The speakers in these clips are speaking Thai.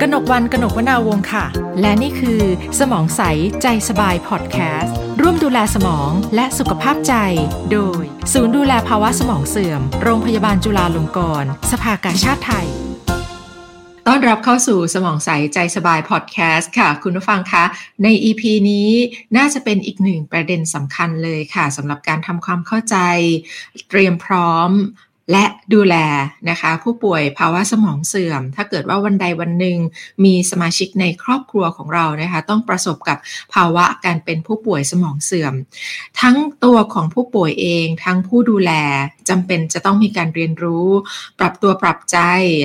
กนกวันกนกวนาวงค่ะ และนี่คือ สมองใสใจสบายพอดแคสต์ร่วมดูแลสมองและสุขภาพใจ โดย ศูนย์ดูแลภาวะสมองเสื่อม โรงพยาบาลจุฬาลงกรณ์สภากาชาติไทยต้อนรับเข้าสู่สมองใสใจสบายพอดแคสต์ค่ะ คุณผู้ฟังคะ ใน EP นี้น่าจะเป็นอีกหนึ่งประเด็นสำคัญเลยค่ะสำหรับการทำความเข้าใจ เตรียมพร้อม และดูแลนะคะ ผู้ป่วยภาวะสมองเสื่อม ถ้าเกิดว่าวันใดวันหนึ่งมีสมาชิกในครอบครัวของเรานะคะ ต้องประสบกับภาวะการเป็นผู้ป่วยสมองเสื่อม ทั้งตัวของผู้ป่วยเอง ทั้งผู้ดูแลจำเป็นจะต้องมีการเรียนรู้ ปรับตัวปรับใจ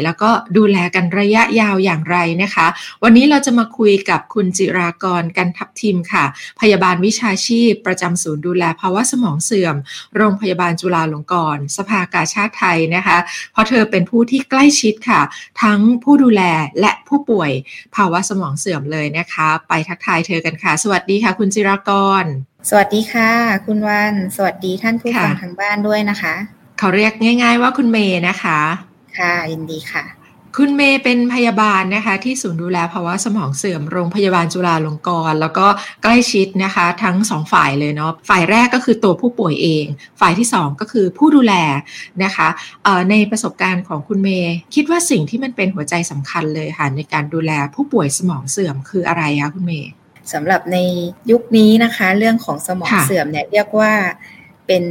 แล้วก็ดูแลกันระยะยาวอย่างไรนะคะ วันนี้เราจะมาคุยกับคุณจิรากรกันทับทิมค่ะ พยาบาลวิชาชีพ ประจำศูนย์ดูแลภาวะสมองเสื่อม โรงพยาบาลจุฬาลงกรณ์สภากาชาติไทยนะคะ เพราะเธอเป็นผู้ที่ใกล้ชิดค่ะ ทั้งผู้ดูแลและผู้ป่วยภาวะสมองเสื่อมเลยนะคะ ไปทักทายเธอกันค่ะ สวัสดีค่ะ คุณจิรากร สวัสดีค่ะ คุณวัน สวัสดีท่านผู้ฟังทางบ้านด้วยนะคะ เขาเรียกง่าย ๆ ว่าคุณเมย์นะคะ ค่ะยินดีค่ะ คุณเมย์เป็นพยาบาลนะคะ ที่ศูนย์ดูแลภาวะสมองเสื่อมโรงพยาบาลจุฬาลงกรณ์แล้วก็ใกล้ชิดนะคะ ทั้งสองฝ่ายเลยเนาะฝ่ายแรกก็คือตัวผู้ป่วยเอง ฝ่ายที่สองก็คือผู้ดูแลนะคะในประสบการณ์ของคุณเมย์คิดว่าสิ่งที่มันเป็นหัวใจสำคัญเลยค่ะในการดูแลผู้ป่วยสมองเสื่อมคืออะไรคะคุณเมย์สำหรับในยุคนี้นะคะ เรื่องของสมองเสื่อมเนี่ยเรียกว่าเป็น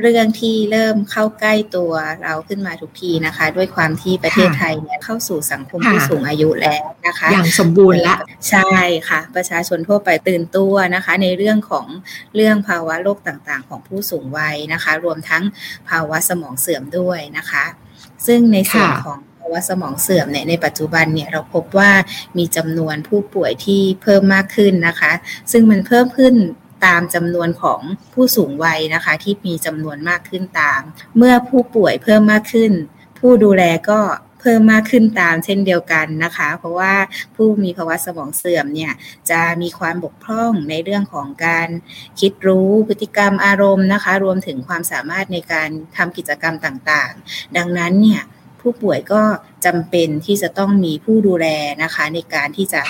เรื่องที่เริ่มเข้าใกล้ตัวเราขึ้นมาทุกทีนะคะ ด้วยความที่ประเทศไทยเนี่ยเข้าสู่สังคมผู้สูงอายุแล้วนะคะ อย่างสมบูรณ์ละใช่ค่ะ ประชาชนทั่วไปตื่นตัวนะคะ ในเรื่องของเรื่องภาวะโรคต่างๆ ของผู้สูงวัยนะคะ รวมทั้งภาวะสมองเสื่อมด้วยนะคะ ซึ่งในส่วนของภาวะสมองเสื่อมเนี่ยในปัจจุบันเนี่ยเราพบว่ามีจำนวนผู้ป่วยที่เพิ่มมากขึ้นนะคะ ซึ่งมันเพิ่มขึ้น ตามจำนวนของผู้สูงวัยนะคะ ที่มีจำนวนมากขึ้นตาม เมื่อผู้ป่วยเพิ่มมากขึ้น ผู้ดูแลก็เพิ่มมากขึ้นตามเช่นเดียวกันนะคะ เพราะว่าผู้มีภาวะสมองเสื่อมเนี่ยจะมีความบกพร่องในเรื่องของการคิดรู้พฤติกรรมอารมณ์นะคะ รวมถึงความสามารถในการทำกิจกรรมต่างๆ ดังนั้นเนี่ยผู้ป่วยก็จำเป็นที่จะต้องมีผู้ดูแลนะคะในการที่จะ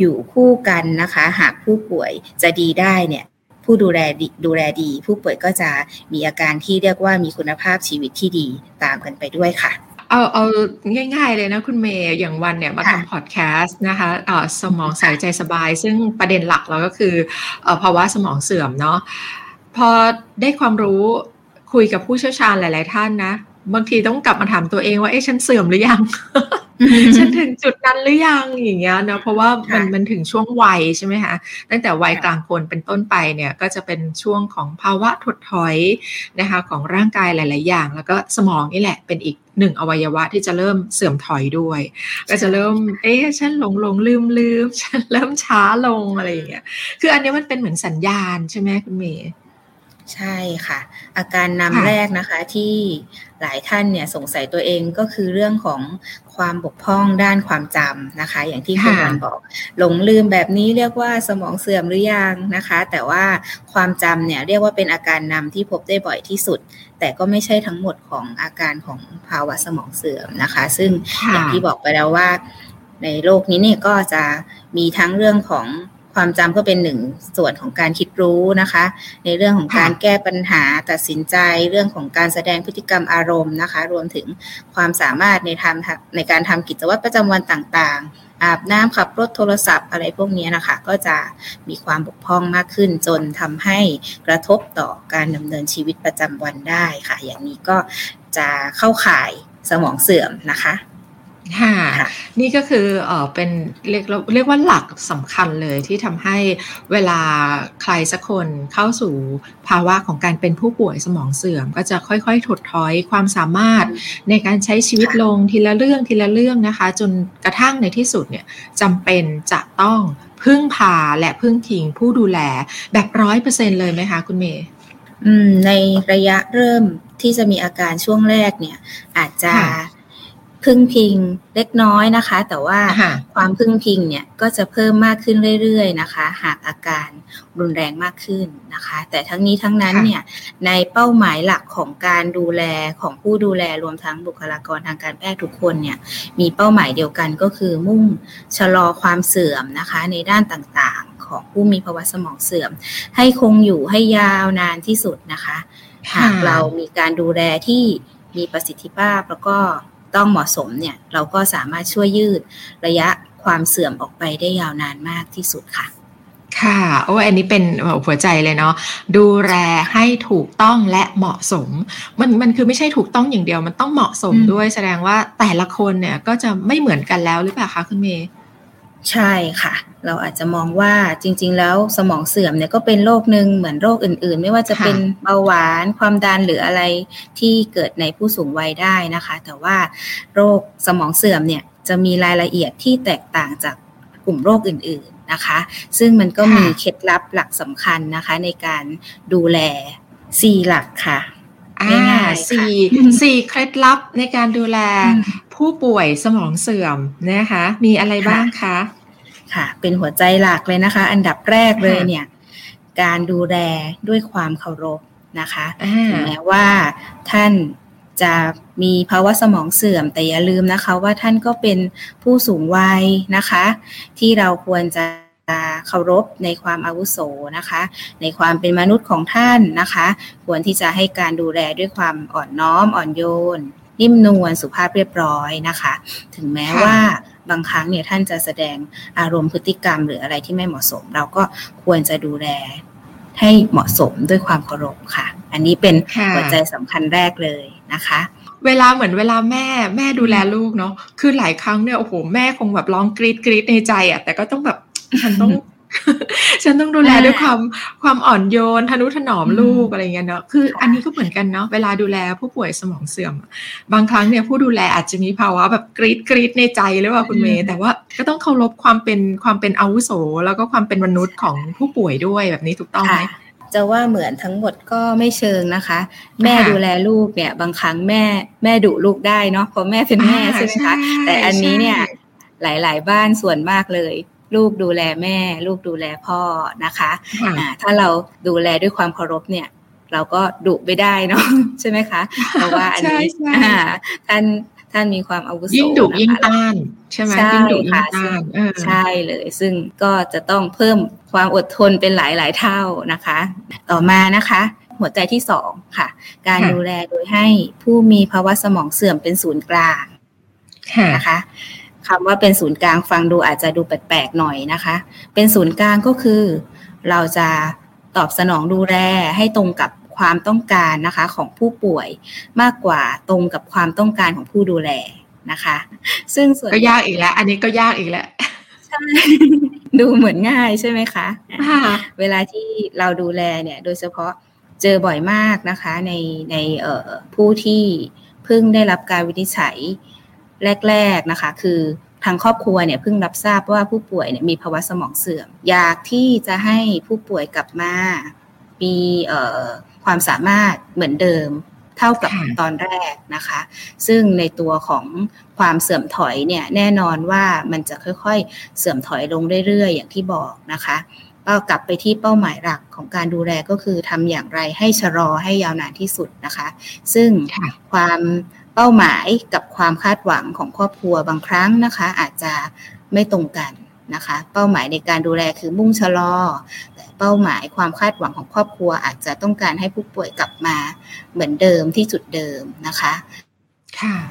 อยู่คู่กันนะคะ หากผู้ป่วยจะดีได้เนี่ย ผู้ดูแลดูแลดี ผู้ป่วยก็จะมีอาการที่เรียกว่ามีคุณภาพชีวิตที่ดีตามกันไปด้วยค่ะเอาเอาง่ายๆเลยนะคุณเมย์อย่างวันเนี่ยมาทำพอดแคสต์นะคะะสมองใส่ใจสบาย ซึ่งประเด็นหลักเราก็คือภาวะสมองเสื่อมเนาะพอได้ความรู้คุยกับผู้เชี่ยวชาญหลาย ๆ ท่านนะ บางทีต้องกลับมาถามตัวเองว่าเอ๊ะฉันเสื่อมหรือยัง ฉันถึงจุดนั้นหรือยังอย่างเงี้ยนะเพราะว่ามันมันถึงช่วงวัยใช่ไหมคะตั้งแต่วัยกลางคนเป็นต้นไปเนี่ยก็จะเป็นช่วงของภาวะถดถอยนะคะของร่างกายหลาย ๆ อย่าง แล้วก็สมองนี่แหละเป็นอีกหนึ่งอวัยวะที่จะเริ่มเสื่อมถอยด้วย ก็จะเริ่ม เอ๊ะฉันหลงหลงลืมลืมฉันเริ่มช้าลงอะไรอย่างเงี้ยคืออันนี้มันเป็นเหมือนสัญญาณใช่ไหมคุณเมย์ใช่ค่ะ อาการนำแรกนะคะที่หลายท่านเนี่ยสงสัยตัวเองก็คือเรื่องของ ความบกพร่องด้านความจำนะคะ อย่างที่คุณวันบอก หลงลืมแบบนี้เรียกว่าสมองเสื่อมหรือยังนะคะ แต่ว่าความจำเนี่ยเรียกว่าเป็นอาการนำที่พบได้บ่อยที่สุด แต่ก็ไม่ใช่ทั้งหมดของอาการของภาวะสมองเสื่อมนะคะ ซึ่งอย่างที่บอกไปแล้วว่า ในโลกนี้เนี่ยก็จะมีทั้งเรื่องของ ความจำก็เป็นหนึ่งส่วนของการคิดรู้นะคะ ในเรื่องของการแก้ปัญหาตัดสินใจเรื่องของการแสดงพฤติกรรมอารมณ์นะคะ รวมถึงความสามารถในทำในการทำกิจวัตรประจำวันต่างๆ อาบน้ำขับรถโทรศัพท์อะไรพวกนี้นะคะ ก็จะมีความบกพร่องมากขึ้น จนทำให้กระทบต่อการดำเนินชีวิตประจำวันได้ค่ะ อย่างนี้ก็จะเข้าข่ายสมองเสื่อมนะคะ ค่ะนี่ก็คือเออเป็นเรียกเรียกว่าหลักสำคัญเลยที่ทำให้เวลาใครสักคนเข้าสู่ภาวะของการเป็นผู้ป่วยสมองเสื่อม ก็จะค่อยๆ ถดถอยความสามารถในการใช้ชีวิตลงทีละเรื่องทีละเรื่องนะคะ จนกระทั่งในที่สุดเนี่ยจำเป็นจะต้องพึ่งพาและพึ่งพิงผู้ดูแลแบบร้อยเปอร์เซ็นเลยไหมคะคุณเมย์ในระยะเริ่มที่จะมีอาการช่วงแรกเนี่ยอาจจะ พึ่งพิงเล็กน้อยนะคะ แต่ว่าความพึ่งพิงเนี่ยก็จะเพิ่มมากขึ้นเรื่อยๆนะคะ หากอาการรุนแรงมากขึ้นนะคะ แต่ทั้งนี้ทั้งนั้นเนี่ยในเป้าหมายหลักของการดูแลของผู้ดูแลรวมทั้งบุคลากรทางการแพทย์ทุกคนเนี่ยมีเป้าหมายเดียวกันก็คือมุ่งชะลอความเสื่อมนะคะ ในด้านต่างๆ ของผู้มีภาวะสมองเสื่อม ให้คงอยู่ให้ยาวนานที่สุดนะคะ หากเรามีการดูแลที่มีประสิทธิภาพแล้วก็ ต้องเหมาะสมเนี่ยเราก็สามารถช่วยยืดระยะความเสื่อมออกไปได้ยาวนานมากที่สุดค่ะ ค่ะ โอ้อันนี้เป็นหัวใจเลยเนาะดูแลให้ถูกต้องและเหมาะสม มันมันคือไม่ใช่ถูกต้องอย่างเดียวมันต้องเหมาะสมด้วยแสดงว่าแต่ละคนเนี่ยก็จะไม่เหมือนกันแล้วหรือเปล่าคะคุณเมย์ ใช่ค่ะ เราอาจจะมองว่าจริง ๆ แล้วสมองเสื่อมเนี่ยก็เป็นโรคหนึ่งเหมือนโรคอื่น ๆ ไม่ว่าจะเป็นเบาหวานความดันหรืออะไรที่เกิดในผู้สูงวัยได้นะคะ แต่ว่าโรคสมองเสื่อมเนี่ยจะมีรายละเอียดที่แตกต่างจากกลุ่มโรคอื่น ๆนะคะ ซึ่งมันก็มีเคล็ดลับหลักสำคัญนะคะ ในการดูแลสี่หลักค่ะง่ายๆสี่สี่เคล็ดลับในการดูแล ผู้ป่วยสมองเสื่อมนะคะ มีอะไรบ้างคะค่ะ เป็นหัวใจหลักเลยนะคะ อันดับแรกเลยเนี่ย การดูแลด้วยความเคารพนะคะถึงแม้ว่าท่านจะมีภาวะสมองเสื่อมแต่อย่าลืมนะคะ ว่าท่านก็เป็นผู้สูงวัยนะคะ ที่เราควรจะเคารพในความอาวุโสนะคะ ในความเป็นมนุษย์ของท่านนะคะ ควรที่จะให้การดูแลด้วยความอ่อนน้อมอ่อนโยน นิ่มนวลสุภาพเรียบร้อยนะคะ ถึงแม้ว่าบางครั้งเนี่ยท่านจะแสดงอารมณ์พฤติกรรมหรืออะไรที่ไม่เหมาะสม เราก็ควรจะดูแลให้เหมาะสมด้วยความเคารพค่ะ อันนี้เป็นหัวใจสำคัญแรกเลยนะคะเวลาเหมือนเวลาแม่แม่ดูแลลูกเนาะคือหลายครั้งเนี่ยโอ้โหแม่คงแบบร้องกรีดกรีดในใจอะแต่ก็ต้องแบบฉันต้อง ฉันต้องดูแลด้วยความความอ่อนโยนทนุถนอมลูกอะไรเงี้ยเนาะคืออันนี้ก็เหมือนกันเนาะเวลาดูแลผู้ป่วยสมองเสื่อม บางครั้งเนี่ยผู้ดูแลอาจจะมีภาวะแบบกรีดกรีดในใจหรือว่าคุณเมย์แต่ว่าก็ต้องเคารพความเป็นความเป็นอาวุโส แล้วก็ความเป็นมนุษย์ของผู้ป่วยด้วยแบบนี้ถูกต้องไหมจะว่าเหมือนทั้งหมดก็ไม่เชิงนะคะ แม่ดูแลลูกเนี่ย บางครั้งแม่แม่ดุลูกได้เนาะเพราะแม่เป็นแม่ใช่ไหมคะแต่อันนี้เนี่ยหลาย ๆ บ้านส่วนมากเลย ลูกดูแลแม่ ลูกดูแลพ่อนะคะะถ้าเราดูแลด้วยความเคารพเนี่ย เราก็ดุไม่ได้เนาะใช่ไหมคะ เพราะว่าอันนี้ท่านท่านมีความอาวุโสยิ่งดุยิ่งต้านใช่ไหมยิ่งดุยิ่งต้านใช่เลย ซึ่งก็จะต้องเพิ่มความอดทนเป็นหลายหลายเท่านะคะ ต่อมานะคะ หัวใจที่สองค่ะ การดูแลโดยให้ผู้มีภาวะสมองเสื่อมเป็นศูนย์กลางนะคะ คำว่าเป็นศูนย์กลางฟังดูอาจจะดูแปลกๆหน่อยนะคะ เป็นศูนย์กลางก็คือ เราจะตอบสนองดูแลให้ตรงกับความต้องการนะคะของผู้ป่วยมากกว่าตรงกับความต้องการของผู้ดูแลนะคะ ซึ่งส่วนก็ยากอีกแล้ว อันนี้ก็ยากอีกแล้วใช่ดูเหมือนง่ายใช่ไหมคะ เวลาที่เราดูแลเนี่ย โดยเฉพาะเจอบ่อยมากนะคะ ในในเอ่อผู้ที่เพิ่งได้รับการวินิจฉัย แรก ๆนะคะ คือทางครอบครัวเนี่ยเพิ่งรับทราบว่าผู้ป่วยเนี่ยมีภาวะสมองเสื่อม อยากที่จะให้ผู้ป่วยกลับมา มีความสามารถเหมือนเดิมเท่ากับตอนแรกนะคะ ซึ่งในตัวของความเสื่อมถอยเนี่ยแน่นอนว่ามันจะค่อยๆ เสื่อมถอยลงเรื่อยๆ อย่างที่บอกนะคะก็กลับไปที่เป้าหมายหลักของการดูแลก็คือทำอย่างไรให้ชะลอให้ยาวนานที่สุดนะคะ ซึ่งความ เป้าหมายกับความคาดหวังของครอบครัวบางครั้งนะคะ อาจจะไม่ตรงกันนะคะ เป้าหมายในการดูแลคือมุ่งชะลอ แต่เป้าหมายความคาดหวังของครอบครัว อาจจะต้องการให้ผู้ป่วยกลับมาเหมือนเดิมที่จุดเดิมนะคะ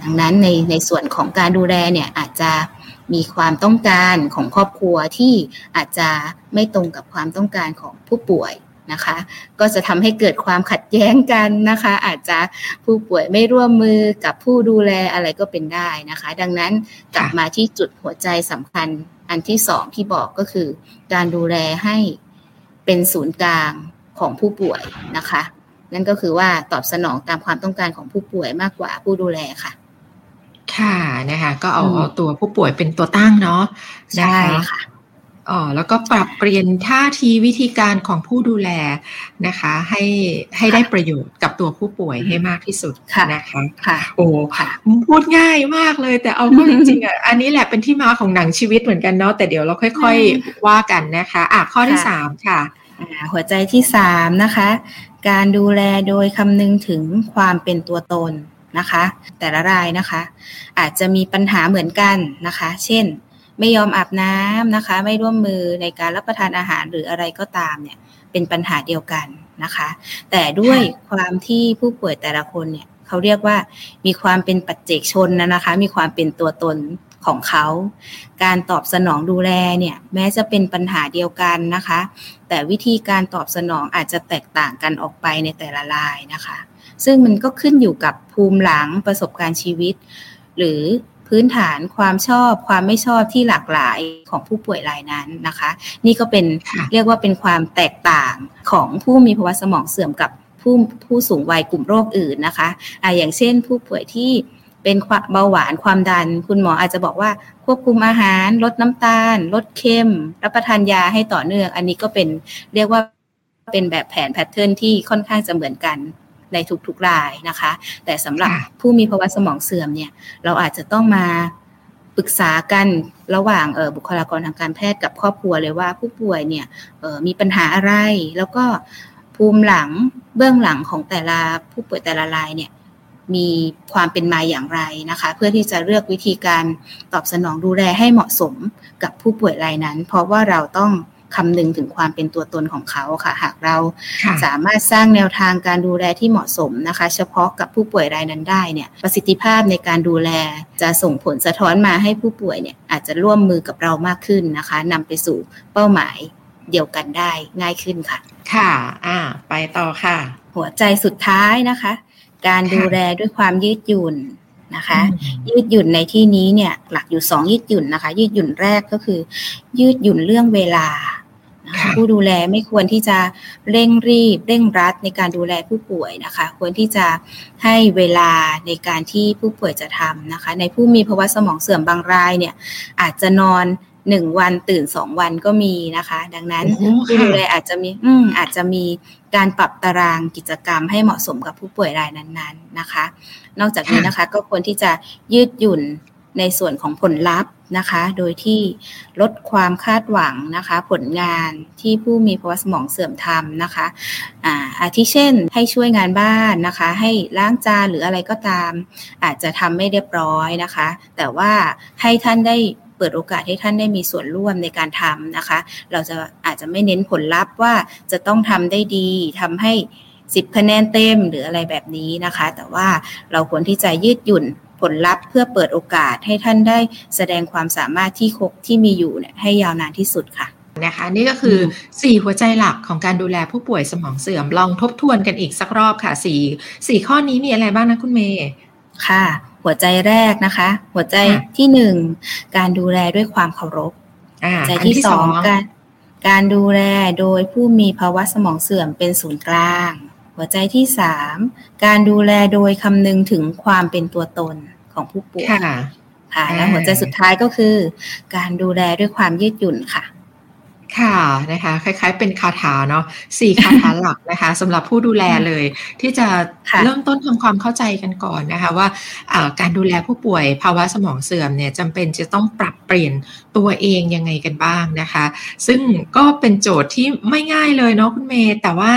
ดังนั้นในในส่วนของการดูแลเนี่ยอาจจะมีความต้องการของครอบครัวที่อาจจะไม่ตรงกับความต้องการของผู้ป่วย นะคะ ก็จะทำให้เกิดความขัดแย้งกันนะคะ อาจจะผู้ป่วยไม่ร่วมมือกับผู้ดูแลอะไรก็เป็นได้นะคะ ดังนั้นกลับมาที่จุดหัวใจสำคัญอันที่สองที่บอกก็คือ การดูแลให้เป็นศูนย์กลางของผู้ป่วยนะคะ นั่นก็คือว่าตอบสนองตามความต้องการของผู้ป่วยมากกว่าผู้ดูแลค่ะ ค่ะนะคะ ก็เอาเอาตัวผู้ป่วยเป็นตัวตั้งเนาะใช่ค่ะ อ๋อแล้วก็ปรับเปลี่ยนท่าทีวิธีการของผู้ดูแลนะคะ ให้ให้ได้ประโยชน์กับตัวผู้ป่วยให้มากที่สุดนะคะค่ะ โอ้ค่ะพูดง่ายมากเลย แต่เอาก็จริงๆอะอันนี้แหละเป็นที่มาของหนังชีวิตเหมือนกันเนาะแต่เดี๋ยวเราค่อย ๆ ว่ากันนะคะ อะข้อที่สามค่ะ หัวใจที่สามนะคะ การดูแลโดยคำนึงถึงความเป็นตัวตนนะคะ แต่ละรายนะคะ อาจจะมีปัญหาเหมือนกันนะคะ เช่น ไม่ยอมอาบน้ำนะคะ ไม่ร่วมมือในการรับประทานอาหารหรืออะไรก็ตามเนี่ย เป็นปัญหาเดียวกันนะคะ แต่ด้วยความที่ผู้ป่วยแต่ละคนเนี่ยเขาเรียกว่ามีความเป็นปัจเจกชนนะนะคะ มีความเป็นตัวตนของเขา การตอบสนองดูแลเนี่ยแม้จะเป็นปัญหาเดียวกันนะคะ แต่วิธีการตอบสนองอาจจะแตกต่างกันออกไปในแต่ละรายนะคะ ซึ่งมันก็ขึ้นอยู่กับภูมิหลังประสบการณ์ชีวิต หรือ พื้นฐานความชอบ ความไม่ชอบที่หลากหลายของผู้ป่วยรายนั้นนะคะ นี่ก็เป็นเรียกว่าเป็นความแตกต่างของผู้มีภาวะสมองเสื่อมกับผู้ผู้สูงวัยกลุ่มโรคอื่นนะคะอะอย่างเช่น ผู้ป่วยที่เป็นเบาหวานความดัน คุณหมออาจจะบอกว่าควบคุมอาหารลดน้ำตาล ลดเค็ม รับประทานยาให้ต่อเนื่อง อันนี้ก็เป็นเรียกว่าเป็นแบบแผนแพทเทิร์นที่ค่อนข้างจะเหมือนกัน ในทุกๆรายนะคะ แต่สำหรับผู้มีภาวะสมองเสื่อมเนี่ยเราอาจจะต้องมาปรึกษากันระหว่างบุคลากรทางการแพทย์กับครอบครัวเลยว่าผู้ป่วยเนี่ยมีปัญหาอะไร แล้วก็ภูมิหลังเบื้องหลังของแต่ละผู้ป่วยแต่ละรายเนี่ยมีความเป็นมาอย่างไรนะคะ เพื่อที่จะเลือกวิธีการตอบสนองดูแลให้เหมาะสมกับผู้ป่วยรายนั้น เพราะว่าเราต้อง คำนึงถึงความเป็นตัวตนของเขาค่ะ หากเราสามารถสร้างแนวทางการดูแลที่เหมาะสมนะคะ เฉพาะกับผู้ป่วยรายนั้นได้เนี่ยประสิทธิภาพในการดูแลจะส่งผลสะท้อนมาให้ผู้ป่วยเนี่ยอาจจะร่วมมือกับเรามากขึ้นนะคะนำไปสู่เป้าหมายเดียวกันได้ง่ายขึ้นค่ะ ค่ะ อ่า ไปต่อค่ะ หัวใจสุดท้ายนะคะ การดูแลด้วยความยืดหยุ่นนะคะ ยืดหยุ่นในที่นี้เนี่ย หลักอยู่สองยืดหยุ่นนะคะ ยืดหยุ่นแรกก็คือ ยืดหยุ่นเรื่องเวลา ผู้ดูแลไม่ควรที่จะเร่งรีบ เร่งรัดในการดูแลผู้ป่วยนะคะ ควรที่จะให้เวลาในการที่ผู้ป่วยจะทำนะคะ ในผู้มีภาวะสมองเสื่อมบางรายเนี่ยอาจจะนอนหนึ่งวันตื่นสองวันก็มีนะคะ ดังนั้นผู้ดูแลอาจจะมีอืมอาจจะมีการปรับตารางกิจกรรมให้เหมาะสมกับผู้ป่วยรายนั้น ๆนะคะ นอกจากนี้นะคะ ก็ควรที่จะยืดหยุ่น ในส่วนของผลลัพธ์นะคะ โดยที่ลดความคาดหวังนะคะ ผลงานที่ผู้มีภาวะสมองเสื่อมทำนะคะอาอาทิเช่น ให้ช่วยงานบ้านนะคะ ให้ล้างจานหรืออะไรก็ตาม อาจจะทำไม่เรียบร้อยนะคะ แต่ว่าให้ท่านได้เปิดโอกาสให้ท่านได้มีส่วนร่วมในการทำนะคะ เราจะอาจจะไม่เน้นผลลัพธ์ว่าจะต้องทำได้ดีทำให้สิบคะแนนเต็มหรืออะไรแบบนี้นะคะ แต่ว่าเราควรที่จะยืดหยุ่น ผลลัพธ์เพื่อเปิดโอกาสให้ท่านได้แสดงความสามารถที่ครบที่มีอยู่เนี่ยให้ยาวนานที่สุดค่ะนะคะนี่ก็คือ 4 หัวใจหลักของการดูแลผู้ป่วยสมองเสื่อมลองทบทวนกันอีกสักรอบค่ะ4 4ข้อนี้มีอะไรบ้างนะคุณเมย์ค่ะ หัวใจแรกนะคะ หัวใจที่หนึ่งการดูแลด้วยความเคารพหัวใจที่สองการการดูแลโดยผู้มีภาวะสมองเสื่อมเป็นศูนย์กลาง หัวใจที่สามการดูแลโดยคำนึงถึงความเป็นตัวตน ของผู้ป่วยค่ะค่ะแล้วหัวใจสุดท้ายก็คือ การดูแลด้วยความยืดหยุ่นค่ะ ค่ะนะคะ คล้าย ๆ เป็นคาถาเนาะสี่คาถาหลักนะคะสำหรับผู้ดูแลเลย ที่จะเริ่มต้นทำความเข้าใจกันก่อนนะคะ ว่าการดูแลผู้ป่วยภาวะสมองเสื่อมเนี่ยจำเป็นจะต้องปรับเปลี่ยนตัวเองยังไงกันบ้างนะคะ ซึ่งก็เป็นโจทย์ที่ไม่ง่ายเลยเนาะคุณเมย์แต่ว่า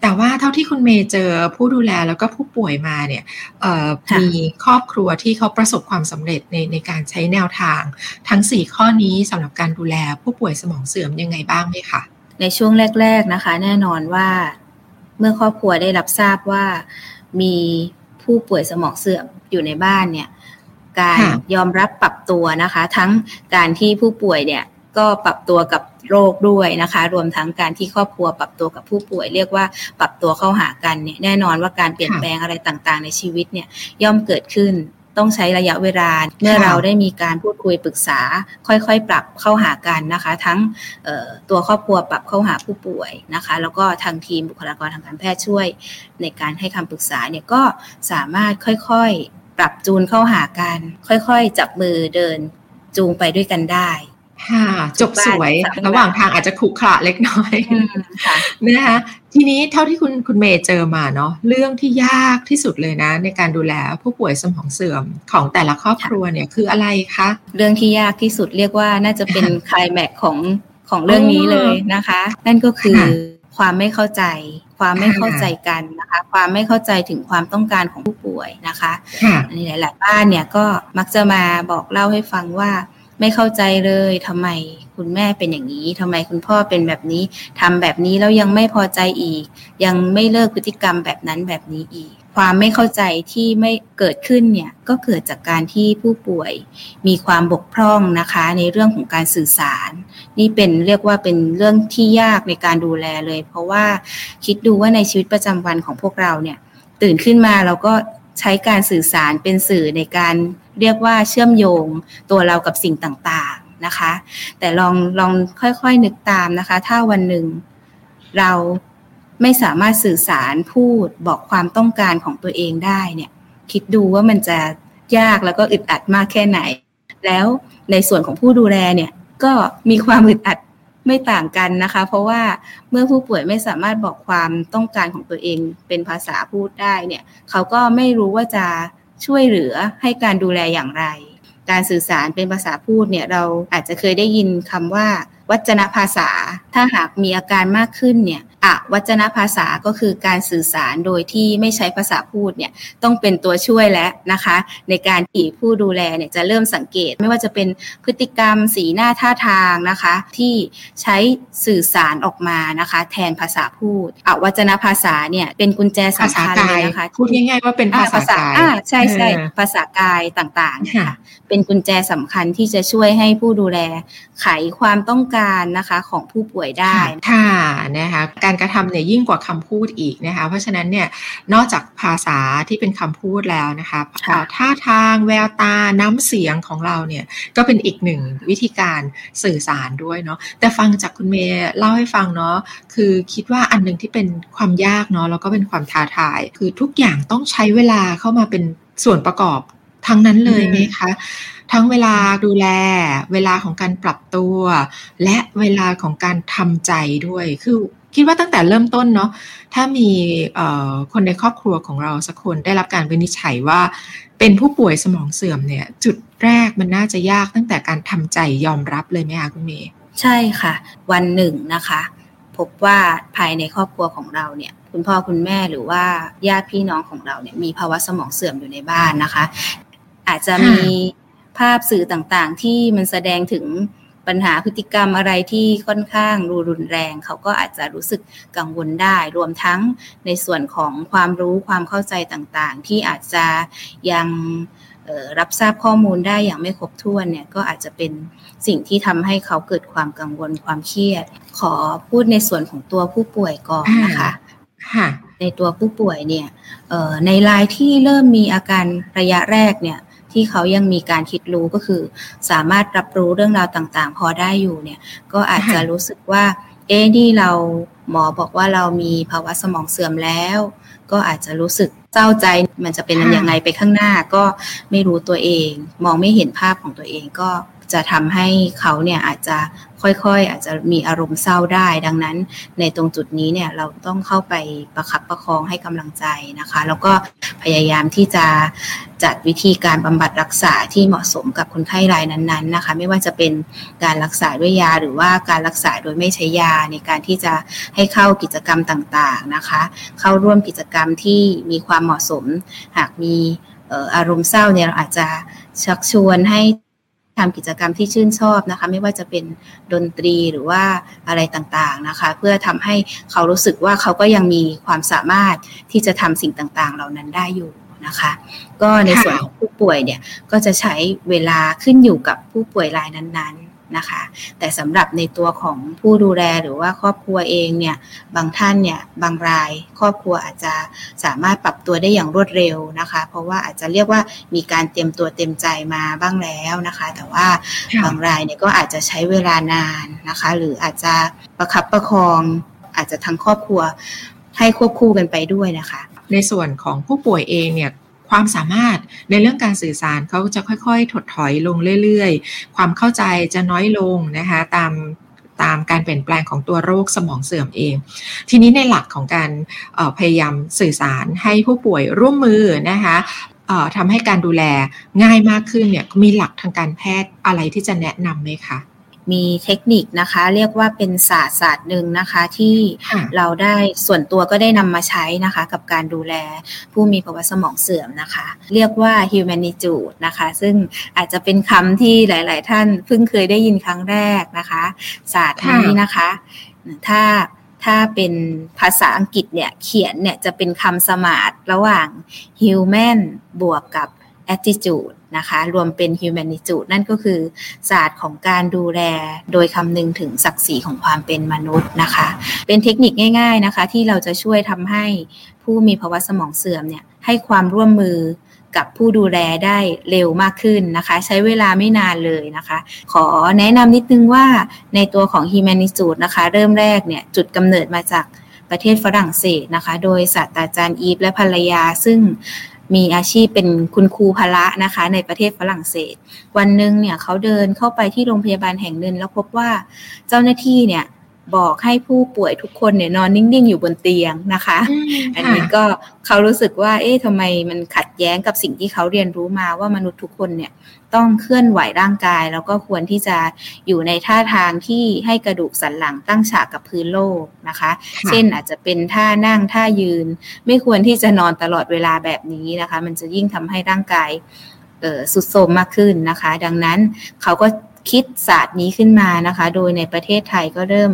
แต่ว่าเท่าที่คุณเมย์เจอผู้ดูแลแล้วก็ผู้ป่วยมาเนี่ยมีครอบครัวที่เขาประสบความสำเร็จในในการใช้แนวทาง ทั้ง 4 ข้อนี้สำหรับการดูแลผู้ป่วยสมองเสื่อมยังไงบ้างไหมคะในช่วงแรก ๆนะคะ แน่นอนว่าเมื่อครอบครัวได้รับทราบว่ามีผู้ป่วยสมองเสื่อมอยู่ในบ้านเนี่ยการยอมรับปรับตัวนะคะ ทั้งการที่ผู้ป่วยเนี่ย ก็ปรับตัวกับโรคด้วยนะคะ รวมทั้งการที่ครอบครัวปรับตัวกับผู้ป่วย เรียกว่าปรับตัวเข้าหากันเนี่ยแน่นอนว่าการเปลี่ยนแปลงอะไรต่างๆ ในชีวิตเนี่ยย่อมเกิดขึ้นต้องใช้ระยะเวลาเมื่อเราได้มีการพูดคุยปรึกษา ค่อยๆ ปรับเข้าหากันนะคะ ทั้งตัวครอบครัวปรับเข้าหาผู้ป่วยนะคะ แล้วก็ทางทีมบุคลากรทางการแพทย์ช่วย ในการให้คำปรึกษาเนี่ยก็สามารถค่อยๆ ปรับจูนเข้าหากัน ค่อยๆ จับมือเดินจูงไปด้วยกันได้ ค่ะ จบสวยระหว่างทางอาจจะขรุขระเล็กน้อยนะคะทีนี้เท่าที่คุณคุณเมย์เจอมาเนาะเรื่องที่ยากที่สุดเลยนะ ในการดูแลผู้ป่วยสมองเสื่อมของแต่ละครอบครัวเนี่ยคืออะไรคะเรื่องที่ยากที่สุดเรียกว่าน่าจะเป็นคลายแม็กของของเรื่องนี้เลยนะคะ นั่นก็คือความไม่เข้าใจ ความไม่เข้าใจกันนะคะ ความไม่เข้าใจถึงความต้องการของผู้ป่วยนะคะอันนี้หลาย ๆ บ้านเนี่ยก็มักจะมาบอกเล่าให้ฟังว่า ไม่เข้าใจเลยทำไมคุณแม่เป็นอย่างนี้ทำไมคุณพ่อเป็นแบบนี้ทำแบบนี้แล้วยังไม่พอใจอีก ยังไม่เลิกพฤติกรรมแบบนั้นแบบนี้อีก ความไม่เข้าใจที่ไม่เกิดขึ้นเนี่ยก็เกิดจากการที่ผู้ป่วย มีความบกพร่องนะคะ ในเรื่องของการสื่อสาร นี่เป็นเรียกว่าเป็นเรื่องที่ยากในการดูแลเลย เพราะว่าคิดดูว่าในชีวิตประจำวันของพวกเราเนี่ยตื่นขึ้นมาเราก็ใช้การสื่อสารเป็นสื่อในการ เรียกว่าเชื่อมโยงตัวเรากับสิ่งต่างๆนะคะ แต่ลองลองค่อยๆนึกตามนะคะ ถ้าวันหนึ่งเราไม่สามารถสื่อสารพูดบอกความต้องการของตัวเองได้เนี่ย คิดดูว่ามันจะยากแล้วก็อึดอัดมากแค่ไหน แล้วในส่วนของผู้ดูแลเนี่ยก็มีความอึดอัดไม่ต่างกันนะคะ เพราะว่าเมื่อผู้ป่วยไม่สามารถบอกความต้องการของตัวเองเป็นภาษาพูดได้เนี่ย เขาก็ไม่รู้ว่าจะ ช่วยเหลือให้การดูแลอย่างไร การสื่อสารเป็นภาษาพูดเนี่ยเราอาจจะเคยได้ยินคำว่า วัจนภาษา ถ้าหากมีอาการมากขึ้นเนี่ย อวัจนภาษาก็คือการสื่อสารโดยที่ไม่ใช้ภาษาพูดเนี่ยต้องเป็นตัวช่วยแล้วนะคะ ในการที่ผู้ดูแลเนี่ยจะเริ่มสังเกต ไม่ว่าจะเป็นพฤติกรรมสีหน้าท่าทางนะคะ ที่ใช้สื่อสารออกมานะคะ แทนภาษาพูดอวัจนภาษาเนี่ยเป็นกุญแจสำคัญเลยนะคะพูดง่ายๆว่าเป็นภาษากายใช่ใช่ภาษากายต่างๆค่ะ เป็นกุญแจสำคัญที่จะช่วยให้ผู้ดูแลไขความต้องการนะคะของผู้ป่วยได้ค่ะนะคะการการกระทำเนี่ยยิ่งกว่าคำพูดอีกนะคะ เพราะฉะนั้นเนี่ยนอกจากภาษาที่เป็นคำพูดแล้วนะคะท่าทางแววตาน้ำเสียงของเราเนี่ยก็เป็นอีกหนึ่งวิธีการสื่อสารด้วยเนาะแต่ฟังจากคุณเมย์เล่าให้ฟังเนาะคือคิดว่าอันหนึ่งที่เป็นความยากเนาะแล้วก็เป็นความท้าทาย คือทุกอย่างต้องใช้เวลาเข้ามาเป็นส่วนประกอบทั้งนั้นเลยไหมคะ ทั้งเวลาดูแล เวลาของการปรับตัว และเวลาของการทำใจด้วย คือ คิดว่าตั้งแต่เริ่มต้นเนาะถ้ามีคนในครอบครัวของเราสักคนได้รับการวินิจฉัยว่า เป็นผู้ป่วยสมองเสื่อมเนี่ย จุดแรกมันน่าจะยากตั้งแต่การทำใจยอมรับเลยไหมคะคุณเมย์ใช่ค่ะ วันหนึ่งนะคะ พบว่าภายในครอบครัวของเราเนี่ย คุณพ่อคุณแม่หรือว่าญาติพี่น้องของเราเนี่ยมีภาวะสมองเสื่อมอยู่ในบ้านนะคะ อาจจะมีภาพสื่อต่างๆ ที่มันแสดงถึง ปัญหาพฤติกรรมอะไรที่ค่อนข้างรุนแรง เขาก็อาจจะรู้สึกกังวลได้ รวมทั้งในส่วนของความรู้ความเข้าใจต่างๆ ที่อาจจะยังรับทราบข้อมูลได้อย่างไม่ครบถ้วนเนี่ยก็อาจจะเป็นสิ่งที่ทำให้เขาเกิดความกังวลความเครียด ขอพูดในส่วนของตัวผู้ป่วยก่อนนะคะในตัวผู้ป่วยเนี่ยในรายที่เริ่มมีอาการระยะแรกเนี่ย ที่เขายังมีการคิดรู้ก็คือ สามารถรับรู้เรื่องราวต่างๆ พอได้อยู่เนี่ย ก็อาจจะรู้สึกว่า เอ๊นี่เราหมอบอกว่าเรามีภาวะสมองเสื่อมแล้ว ก็อาจจะรู้สึกเศร้าใจมันจะเป็นยังไงไปข้างหน้า ก็ไม่รู้ตัวเอง มองไม่เห็นภาพของตัวเองก็ จะทำให้เขาเนี่ยอาจจะค่อยๆ อาจจะมีอารมณ์เศร้าได้ ดังนั้นในตรงจุดนี้เนี่ยเราต้องเข้าไปประคับประคองให้กำลังใจนะคะ แล้วก็พยายามที่จะจัดวิธีการบำบัดรักษาที่เหมาะสมกับคนไข้รายนั้นๆนะคะ ไม่ว่าจะเป็นการรักษาด้วยยาหรือว่าการรักษาโดยไม่ใช้ยาในการที่จะให้เข้ากิจกรรมต่างๆนะคะ เข้าร่วมกิจกรรมที่มีความเหมาะสม หากมีอารมณ์เศร้าเนี่ยเราอาจจะชักชวนให้ ทำกิจกรรมที่ชื่นชอบนะคะ ไม่ว่าจะเป็นดนตรีหรือว่าอะไรต่างๆนะคะ เพื่อทำให้เขารู้สึกว่าเขาก็ยังมีความสามารถที่จะทำสิ่งต่างๆ เหล่านั้นได้อยู่นะคะ ก็ในส่วนของผู้ป่วยเนี่ยก็จะใช้เวลาขึ้นอยู่กับผู้ป่วยรายนั้นๆ นะคะ แต่สำหรับในตัวของผู้ดูแลหรือว่าครอบครัวเองเนี่ยบางท่านเนี่ยบางรายครอบครัวอาจจะสามารถปรับตัวได้อย่างรวดเร็วนะคะ เพราะว่าอาจจะเรียกว่ามีการเตรียมตัวเต็มใจมาบ้างแล้วนะคะ แต่ว่าบางรายเนี่ยก็อาจจะใช้เวลานานนะคะ หรืออาจจะประคับประคองอาจจะทั้งครอบครัวให้ควบคู่กันไปด้วยนะคะ ในส่วนของผู้ป่วยเองเนี่ย ความสามารถในเรื่องการสื่อสารเขาจะค่อยๆ ถดถอยลงเรื่อยๆ ความเข้าใจจะน้อยลงนะคะตามตามการเปลี่ยนแปลงของตัวโรคสมองเสื่อมเอง ทีนี้ในหลักของการพยายามสื่อสารให้ผู้ป่วยร่วมมือนะคะทำให้การดูแลง่ายมากขึ้นเนี่ยมีหลักทางการแพทย์อะไรที่จะแนะนำไหมคะ มีเทคนิคนะคะ เรียกว่าเป็นศาสตร์ศาสตร์หนึ่งนะคะ ที่เราได้ส่วนตัวก็ได้นำมาใช้นะคะ กับการดูแลผู้มีภาวะสมองเสื่อมนะคะ เรียกว่า humanitude นะคะ ซึ่งอาจจะเป็นคำที่หลาย ๆ ท่านเพิ่งเคยได้ยินครั้งแรกนะคะ ศาสตร์นี้นะคะ ถ้าถ้าเป็นภาษาอังกฤษเนี่ยเขียนเนี่ยจะเป็นคำสมาร์ทระหว่าง human บวกกับ attitude นะคะ รวมเป็น humanitude นั่นก็คือศาสตร์ของการดูแลโดยคำนึงถึงศักดิ์ศรีของความเป็นมนุษย์นะคะ เป็นเทคนิคง่าย ๆนะคะ ที่เราจะช่วยทำให้ผู้มีภาวะสมองเสื่อมเนี่ยให้ความร่วมมือกับผู้ดูแลได้เร็วมากขึ้นนะคะ ใช้เวลาไม่นานเลยนะคะ ขอแนะนำนิดนึงว่าในตัวของ humanitude นะคะ เริ่มแรกเนี่ยจุดกำเนิดมาจากประเทศฝรั่งเศสนะคะ โดยศาสตราจารย์อีฟและภรรยาซึ่ง มีอาชีพเป็นคุณครูพละนะคะ ในประเทศฝรั่งเศส วันหนึ่งเนี่ยเขาเดินเข้าไปที่โรงพยาบาลแห่งหนึ่งแล้วพบว่าเจ้าหน้าที่เนี่ย บอกให้ผู้ป่วยทุกคนเนี่ยนอนนิ่งๆ อยู่บนเตียงนะคะ อันนี้ก็เขารู้สึกว่า เอ๊ะทำไมมันขัดแย้งกับสิ่งที่เขาเรียนรู้มาว่ามนุษย์ทุกคนเนี่ยต้องเคลื่อนไหวร่างกาย แล้วก็ควรที่จะอยู่ในท่าทางที่ให้กระดูกสันหลังตั้งฉากกับพื้นโลกนะคะ เช่นอาจจะเป็นท่านั่งท่ายืน ไม่ควรที่จะนอนตลอดเวลาแบบนี้นะคะ มันจะยิ่งทำให้ร่างกายสุดโทมมากขึ้นนะคะ ดังนั้นเขาก็ คิดศาสตร์นี้ขึ้นมานะคะ โดยในประเทศไทยก็เริ่ม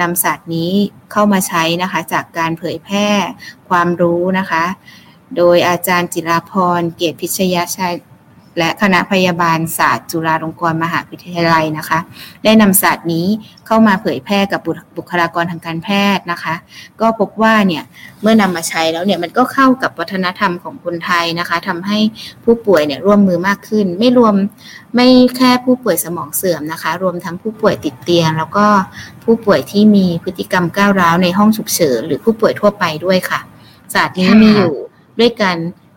นำศาสตร์นี้เข้ามาใช้นะคะ จากการเผยแพร่ความรู้นะคะ โดยอาจารย์จิราพรเกียรติพิชยาชัย และคณะพยาบาลศาสตร์จุฬาลงกรณ์มหาวิทยาลัยนะคะ ได้นำศาสตร์นี้เข้ามาเผยแพร่กับบุคลากรทางการแพทย์นะคะ ก็พบว่าเนี่ยเมื่อนำมาใช้แล้วเนี่ยมันก็เข้ากับวัฒนธรรมของคนไทยนะคะทำให้ผู้ป่วยเนี่ยร่วมมือมากขึ้น ไม่รวมไม่แค่ผู้ป่วยสมองเสื่อมนะคะ รวมทั้งผู้ป่วยติดเตียง แล้วก็ผู้ป่วยที่มีพฤติกรรมก้าวร้าวในห้องฉุกเฉินหรือผู้ป่วยทั่วไปด้วยค่ะ ศาสตร์นี้มีอยู่ด้วยกัน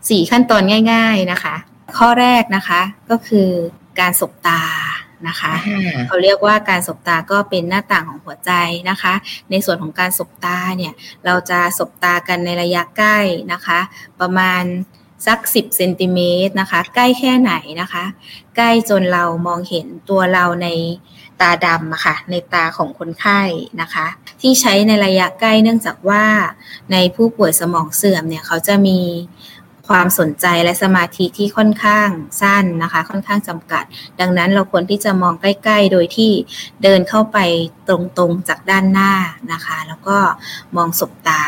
สี่ขั้นตอนง่าย ๆนะคะ ข้อแรกนะคะก็คือการสบตานะคะเขาเรียกว่าการสบตาก็เป็นหน้าต่างของหัวใจนะคะ ในส่วนของการสบตาเนี่ยเราจะสบตากันในระยะใกล้นะคะ ประมาณสัก 10เซนติเมตรนะคะใกล้แค่ไหนนะคะ ใกล้จนเรามองเห็นตัวเราในตาดำอะค่ะในตาของคนไข้นะคะ ที่ใช้ในระยะใกล้เนื่องจากว่าในผู้ป่วยสมองเสื่อมเนี่ยเขาจะมี ความสนใจและสมาธิที่ค่อนข้างสั้นนะคะ ค่อนข้างจำกัด ดังนั้นเราควรที่จะมองใกล้ ๆ โดยที่เดินเข้าไปตรงๆจากด้านหน้านะคะ แล้วก็มองสบตา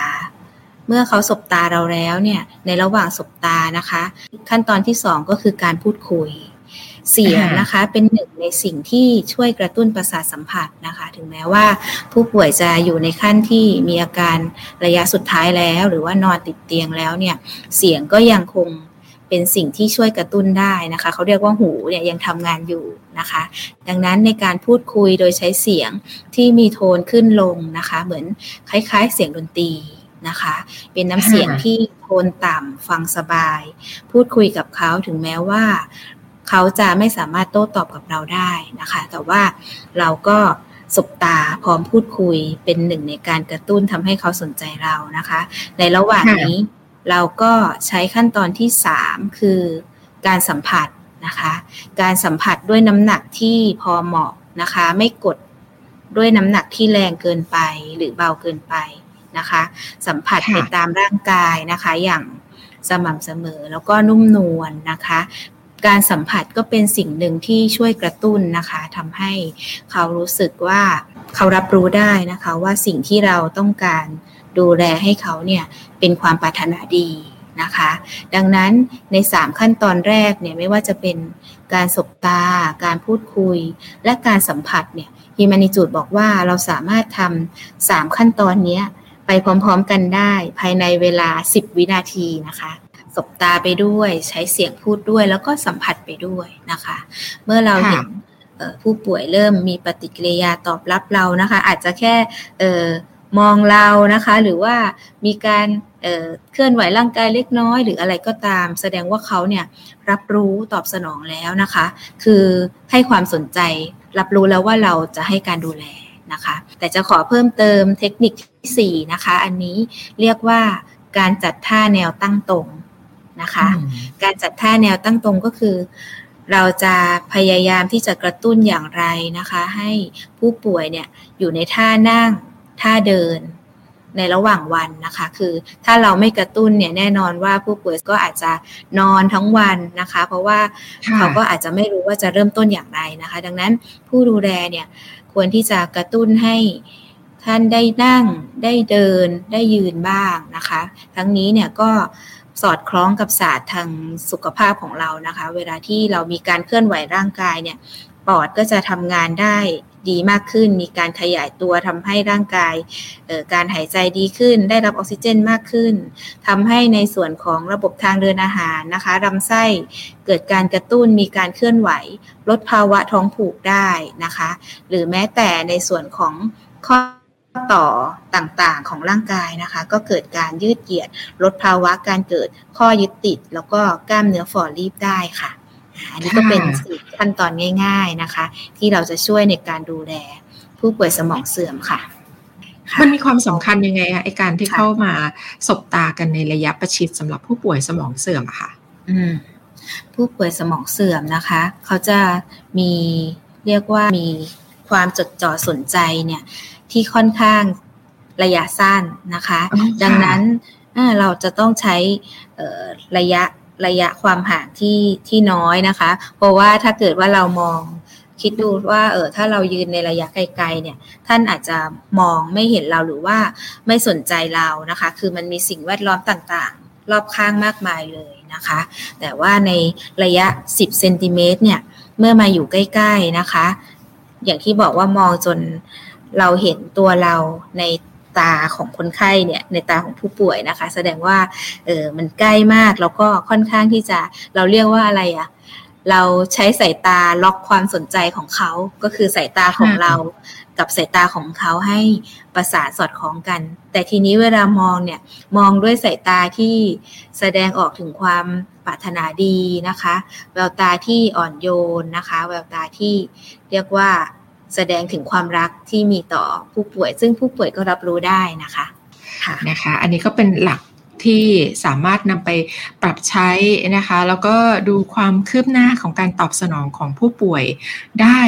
เมื่อเขาสบตาเราแล้วเนี่ยในระหว่างสบตานะคะ ขั้นตอนที่ 2 ก็คือการพูดคุย เสียงนะคะ เป็นหนึ่งในสิ่งที่ช่วยกระตุ้นประสาทสัมผัสนะคะ ถึงแม้ว่าผู้ป่วยจะอยู่ในขั้นที่มีอาการระยะสุดท้ายแล้ว หรือว่านอนติดเตียงแล้วเนี่ยเสียงก็ยังคงเป็นสิ่งที่ช่วยกระตุ้นได้นะคะ เขาเรียกว่าหูเนี่ยยังทำงานอยู่นะคะ ดังนั้นในการพูดคุยโดยใช้เสียงที่มีโทนขึ้นลงนะคะ เหมือนคล้าย ๆ เสียงดนตรีนะคะ เป็นน้ำเสียงที่โทนต่ำฟังสบาย พูดคุยกับเขาถึงแม้ว่า เขาจะไม่สามารถโต้ตอบกับเราได้นะคะ แต่ว่าเราก็สบตาพร้อมพูดคุยเป็นหนึ่งในการกระตุ้นทำให้เขาสนใจเรานะคะ ในระหว่างนี้เราก็ใช้ขั้นตอนที่3คือการสัมผัสนะคะ การสัมผัสด้วยน้ำหนักที่พอเหมาะนะคะ ไม่กดด้วยน้ำหนักที่แรงเกินไปหรือเบาเกินไปนะคะ สัมผัสไปตามร่างกายนะคะ อย่างสม่ำเสมอแล้วก็นุ่มนวลนนะคะ การสัมผัสก็เป็นสิ่งหนึ่งที่ช่วยกระตุ้นนะคะทำให้เขารู้สึกว่าเขารับรู้ได้นะคะว่าสิ่งที่เราต้องการดูแลให้เขาเนี่ยเป็นความปรารถนาดีนะคะ ดังนั้นใน 3 ขั้นตอนแรกเนี่ยไม่ว่าจะเป็นการสบตา การพูดคุย และการสัมผัสเนี่ยฮิมานิจูดบอกว่าเราสามารถทำ3ขั้นตอนนี้ไปพร้อมๆกันได้ภายในเวลา 10 วินาทีนะคะ สบตาไปด้วย ใช้เสียงพูดด้วย แล้วก็สัมผัสไปด้วยนะคะ เมื่อเราเห็นผู้ป่วยเริ่มมีปฏิกิริยาตอบรับเรานะคะ อาจจะแค่มองเรานะคะ หรือว่ามีการเเคลื่อนไหวร่างกายเล็กน้อย หรืออะไรก็ตาม แสดงว่าเขาเนี่ยรับรู้ตอบสนองแล้วนะคะ คือให้ความสนใจรับรู้แล้วว่าเราจะให้การดูแลนะคะ แต่จะขอเพิ่มเติมเทคนิคที่4นะคะ อันนี้เรียกว่าการจัดท่าแนวตั้งตรง นะคะ การจัดท่าแนวตั้งตรงก็คือ เราจะพยายามที่จะกระตุ้นอย่างไรนะคะ ให้ผู้ป่วยเนี่ยอยู่ในท่านั่งท่าเดินในระหว่างวันนะคะ คือถ้าเราไม่กระตุ้นเนี่ยแน่นอนว่าผู้ป่วยก็อาจจะนอนทั้งวันนะคะ เพราะว่าเขาก็อาจจะไม่รู้ว่าจะเริ่มต้นอย่างไรนะคะ ดังนั้นผู้ดูแลเนี่ยควรที่จะกระตุ้นให้ท่านได้นั่งได้เดินได้ยืนบ้างนะคะ ทั้งนี้เนี่ยก็ สอดคล้องกับศาสตร์ทางสุขภาพของเรานะคะ เวลาที่เรามีการเคลื่อนไหวร่างกายเนี่ยปอดก็จะทำงานได้ดีมากขึ้น มีการขยายตัวทำให้ร่างกายการหายใจดีขึ้น ได้รับออกซิเจนมากขึ้นทำให้ในส่วนของระบบทางเดินอาหารนะคะลำไส้เกิดการกระตุ้นมีการเคลื่อนไหว ลดภาวะท้องผูกได้นะคะ หรือแม้แต่ในส่วนของข้อ ต่อต่างๆของร่างกายนะคะ ก็เกิดการยืดเหยียด ลดภาวะการเกิดข้อยึดติด แล้วก็กล้ามเนื้อฝ่อรีบได้ค่ะ อันนี้ก็เป็นสี่ขั้นตอนง่าย ๆนะคะ ที่เราจะช่วยในการดูแล ผู้ป่วยสมองเสื่อมค่ะ มันมีความสำคัญยังไงอะไอการที่เข้ามาสบตากันในระยะประชิดสำหรับผู้ป่วยสมองเสื่อมอะค่ะ อืมผู้ป่วยสมองเสื่อมนะคะ เขาจะมีเรียกว่ามีความจดจ่อสนใจเนี่ย ที่ค่อนข้างระยะสั้นนะคะ ดังนั้นเราจะต้องใช้ระยะระยะความห่างที่ที่น้อยนะคะ เพราะว่าถ้าเกิดว่าเรามองคิดดูว่าเออถ้าเรายืนในระยะไกลๆเนี่ย ท่านอาจจะมองไม่เห็นเราหรือว่าไม่สนใจเรานะคะ คือมันมีสิ่งแวดล้อมต่างๆ รอบข้างมากมายเลยนะคะ แต่ว่าในระยะ 10เซนติเมตรเนี่ย เมื่อมาอยู่ใกล้ ๆนะคะ อย่างที่บอกว่ามองจน เราเห็นตัวเราในตาของคนไข้เนี่ยในตาของผู้ป่วยนะคะ แสดงว่าเออมันใกล้มากแล้วก็ค่อนข้างที่จะเราเรียกว่าอะไรอะเราใช้สายตาล็อกความสนใจของเขา ก็คือสายตาของเรากับสายตาของเขาให้ประสานสอดคล้องกัน แต่ทีนี้เวลามองเนี่ยมองด้วยสายตาที่แสดงออกถึงความปรารถนาดีนะคะ แววตาที่อ่อนโยนนะคะ แววตาที่เรียกว่า แสดงถึงความรักที่มีต่อผู้ป่วย ซึ่งผู้ป่วยก็รับรู้ได้นะคะค่ะนะคะ อันนี้ก็เป็นหลักที่สามารถนำไปปรับใช้นะคะ แล้วก็ดูความคืบหน้าของการตอบสนองของผู้ป่วยได้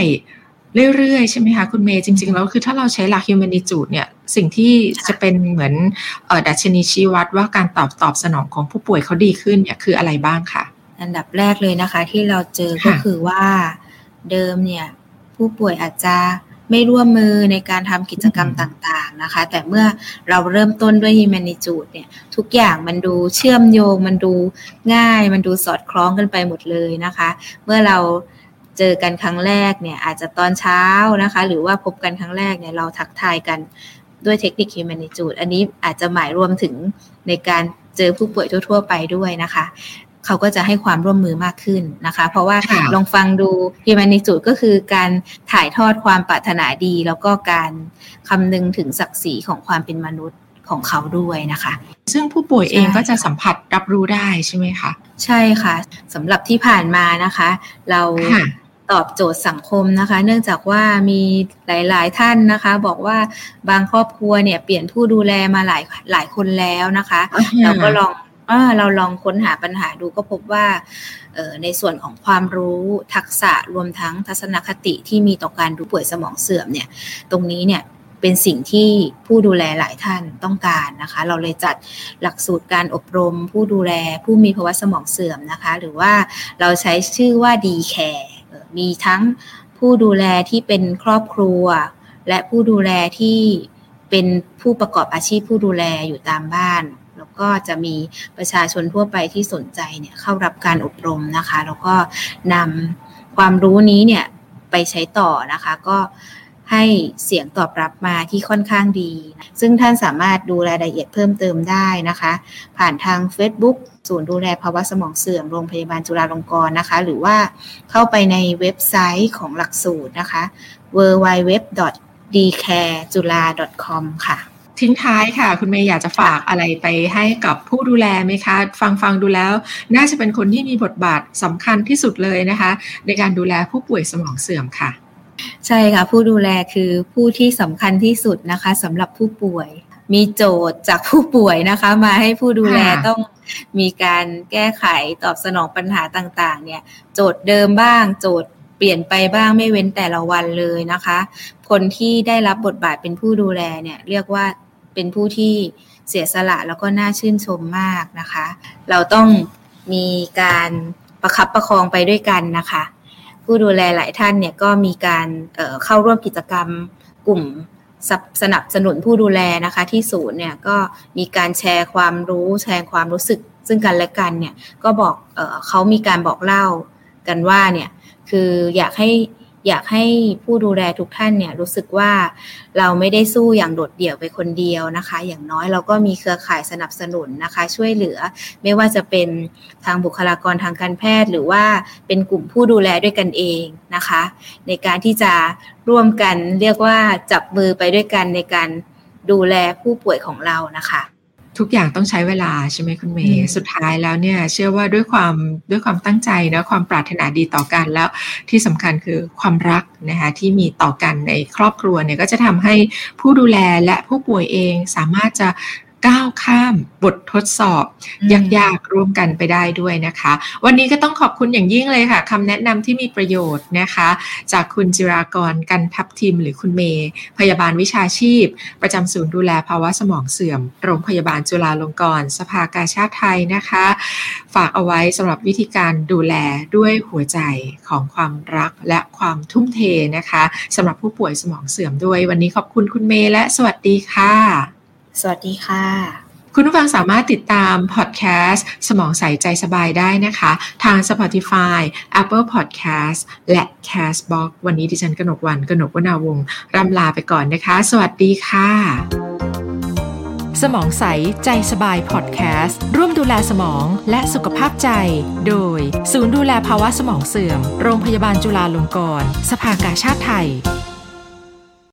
เรื่อยๆ ใช่ไหมคะ คุณเมย์จริงๆ แล้วคือถ้าเราใช้หลัก humanitude เนี่ยสิ่งที่จะเป็นเหมือนดัชนีชี้วัดว่าการตอบตอบสนองของผู้ป่วยเขาดีขึ้นเนี่ยคืออะไรบ้างคะอันดับแรกเลยนะคะที่เราเจอก็คือว่าเดิมเนี่ย ผู้ป่วยอาจจะไม่ร่วมมือในการทำกิจกรรมต่างๆนะคะ แต่เมื่อเราเริ่มต้นด้วย humanitude เนี่ย ทุกอย่างมันดูเชื่อมโยง มันดูง่าย มันดูสอดคล้องกันไปหมดเลยนะคะ เมื่อเราเจอกันครั้งแรกเนี่ย อาจจะตอนเช้านะคะ หรือว่าพบกันครั้งแรกเนี่ยเราทักทายกันด้วยเทคนิค humanitude อันนี้อาจจะหมายรวมถึงในการเจอผู้ป่วยทั่ว ๆ ไปด้วยนะคะ เขาก็จะให้ความร่วมมือมากขึ้นนะคะ เพราะว่าลองฟังดูพิมานิจูดก็คือการถ่ายทอดความปรารถนาดี แล้วก็การคำนึงถึงศักดิ์ศรีของความเป็นมนุษย์ของเขาด้วยนะคะ ซึ่งผู้ป่วยเองก็จะสัมผัสรับรู้ได้ใช่ไหมคะ ใช่ค่ะสำหรับที่ผ่านมานะคะ เราตอบโจทย์สังคมนะคะ เนื่องจากว่ามีหลาย ๆ ท่านนะคะ บอกว่าบางครอบครัวเนี่ยเปลี่ยนผู้ดูแลมาหลายหลายคนแล้วนะคะ เราก็ลอง เราลองค้นหาปัญหาดูก็พบว่าในส่วนของความรู้ทักษะรวมทั้งทัศนคติที่มีต่อการดูป่วยสมองเสื่อมเนี่ย ตรงนี้เนี่ยเป็นสิ่งที่ผู้ดูแลหลายท่านต้องการนะคะ เราเลยจัดหลักสูตรการอบรม ผู้ดูแลผู้มีภาวะสมองเสื่อมนะคะ หรือว่าเราใช้ชื่อว่าดีแคร์มีทั้งผู้ดูแลที่เป็นครอบครัว และผู้ดูแลที่เป็นผู้ประกอบอาชีพผู้ดูแลอยู่ตามบ้าน แล้วก็จะมีประชาชนทั่วไปที่สนใจเนี่ยเข้ารับการอบรมนะคะ แล้วก็นำความรู้นี้เนี่ยไปใช้ต่อนะคะ ก็ให้เสียงตอบรับมาที่ค่อนข้างดี ซึ่งท่านสามารถดูรายละเอียดเพิ่มเติมได้นะคะ ผ่านทาง Facebook ศูนย์ดูแลภาวะสมองเสื่อมโรงพยาบาลจุฬาลงกรณ์นะคะ หรือว่าเข้าไปในเว็บไซต์ของหลักสูตรนะคะ w w w d c a r e j u l a c o m ค่ะ ทิ้งท้ายค่ะ คุณเมย์อยากจะฝากอะไรไปให้กับผู้ดูแลไหมคะ ฟังฟังดูแล้ว น่าจะเป็นคนที่มีบทบาทสำคัญที่สุดเลยนะคะ ในการดูแลผู้ป่วยสมองเสื่อมค่ะ ใช่ค่ะ ผู้ดูแลคือผู้ที่สำคัญที่สุดนะคะสำหรับผู้ป่วย มีโจทย์จากผู้ป่วยนะคะ มาให้ผู้ดูแลต้องมีการแก้ไขตอบสนองปัญหาต่าง ๆ เนี่ย โจทย์เดิมบ้าง โจทย์เปลี่ยนไปบ้างไม่เว้นแต่ละวันเลยนะคะ คนที่ได้รับบทบาทเป็นผู้ดูแลเนี่ย เรียกว่า เป็นผู้ที่เสียสละแล้วก็น่าชื่นชมมากนะคะ เราต้องมีการประคับประคองไปด้วยกันนะคะ ผู้ดูแลหลายท่านเนี่ยก็มีการเเข้าร่วมกิจกรรมกลุ่มสนับสนุนผู้ดูแลนะคะที่ศูนย์เนี่ยก็มีการแชร์ความรู้แชร์ความรู้สึก ซึ่งกันและกันเนี่ยก็บอกเอเขามีการบอกเล่ากันว่าเนี่ยคืออยากให้ อยากให้ผู้ดูแลทุกท่านเนี่ยรู้สึกว่าเราไม่ได้สู้อย่างโดดเดี่ยวไปคนเดียวนะคะ อย่างน้อยเราก็มีเครือข่ายสนับสนุนนะคะ ช่วยเหลือไม่ว่าจะเป็นทางบุคลากรทางการแพทย์ หรือว่าเป็นกลุ่มผู้ดูแลด้วยกันเองนะคะ ในการที่จะร่วมกันเรียกว่าจับมือไปด้วยกันในการดูแลผู้ป่วยของเรานะคะ ทุกอย่างต้องใช้เวลาใช่ไหมคุณเมย์สุดท้ายแล้วเนี่ย เชื่อว่าด้วยความด้วยความตั้งใจนะความปรารถนาดีต่อกันแล้ว ที่สำคัญคือความรักนะคะที่มีต่อกันในครอบครัวเนี่ยก็จะทำให้ผู้ดูแลและผู้ป่วยเองสามารถจะ ก้าวข้ามบททดสอบยากๆร่วมกันไปได้ด้วยนะคะ วันนี้ก็ต้องขอบคุณอย่างยิ่งเลยค่ะคำแนะนำที่มีประโยชน์นะคะ จากคุณจิรากรกันทับทิม หรือคุณเมย์พยาบาลวิชาชีพ ประจำศูนย์ดูแลภาวะสมองเสื่อม โรงพยาบาลจุฬาลงกรณ์สภากาชาติไทยนะคะ ฝากเอาไว้สำหรับวิธีการดูแลด้วยหัวใจของความรักและความทุ่มเทนะคะสำหรับผู้ป่วยสมองเสื่อมด้วย วันนี้ขอบคุณคุณเมย์และสวัสดีค่ะ สวัสดีค่ะ คุณผู้ฟังสามารถติดตามพอดแคสต์สมองใสใจสบายได้นะคะ ทาง Spotify Apple Podcast และ Castbox วันนี้ดิฉันกนกวันกนกวนาวงร่ำลาไปก่อนนะคะ สวัสดีค่ะ สมองใสใจสบายพอดแคสต์ร่วมดูแลสมองและสุขภาพใจ โดย ศูนย์ดูแลภาวะสมองเสื่อม โรงพยาบาลจุฬาลงกรณ์สภากาชาติไทย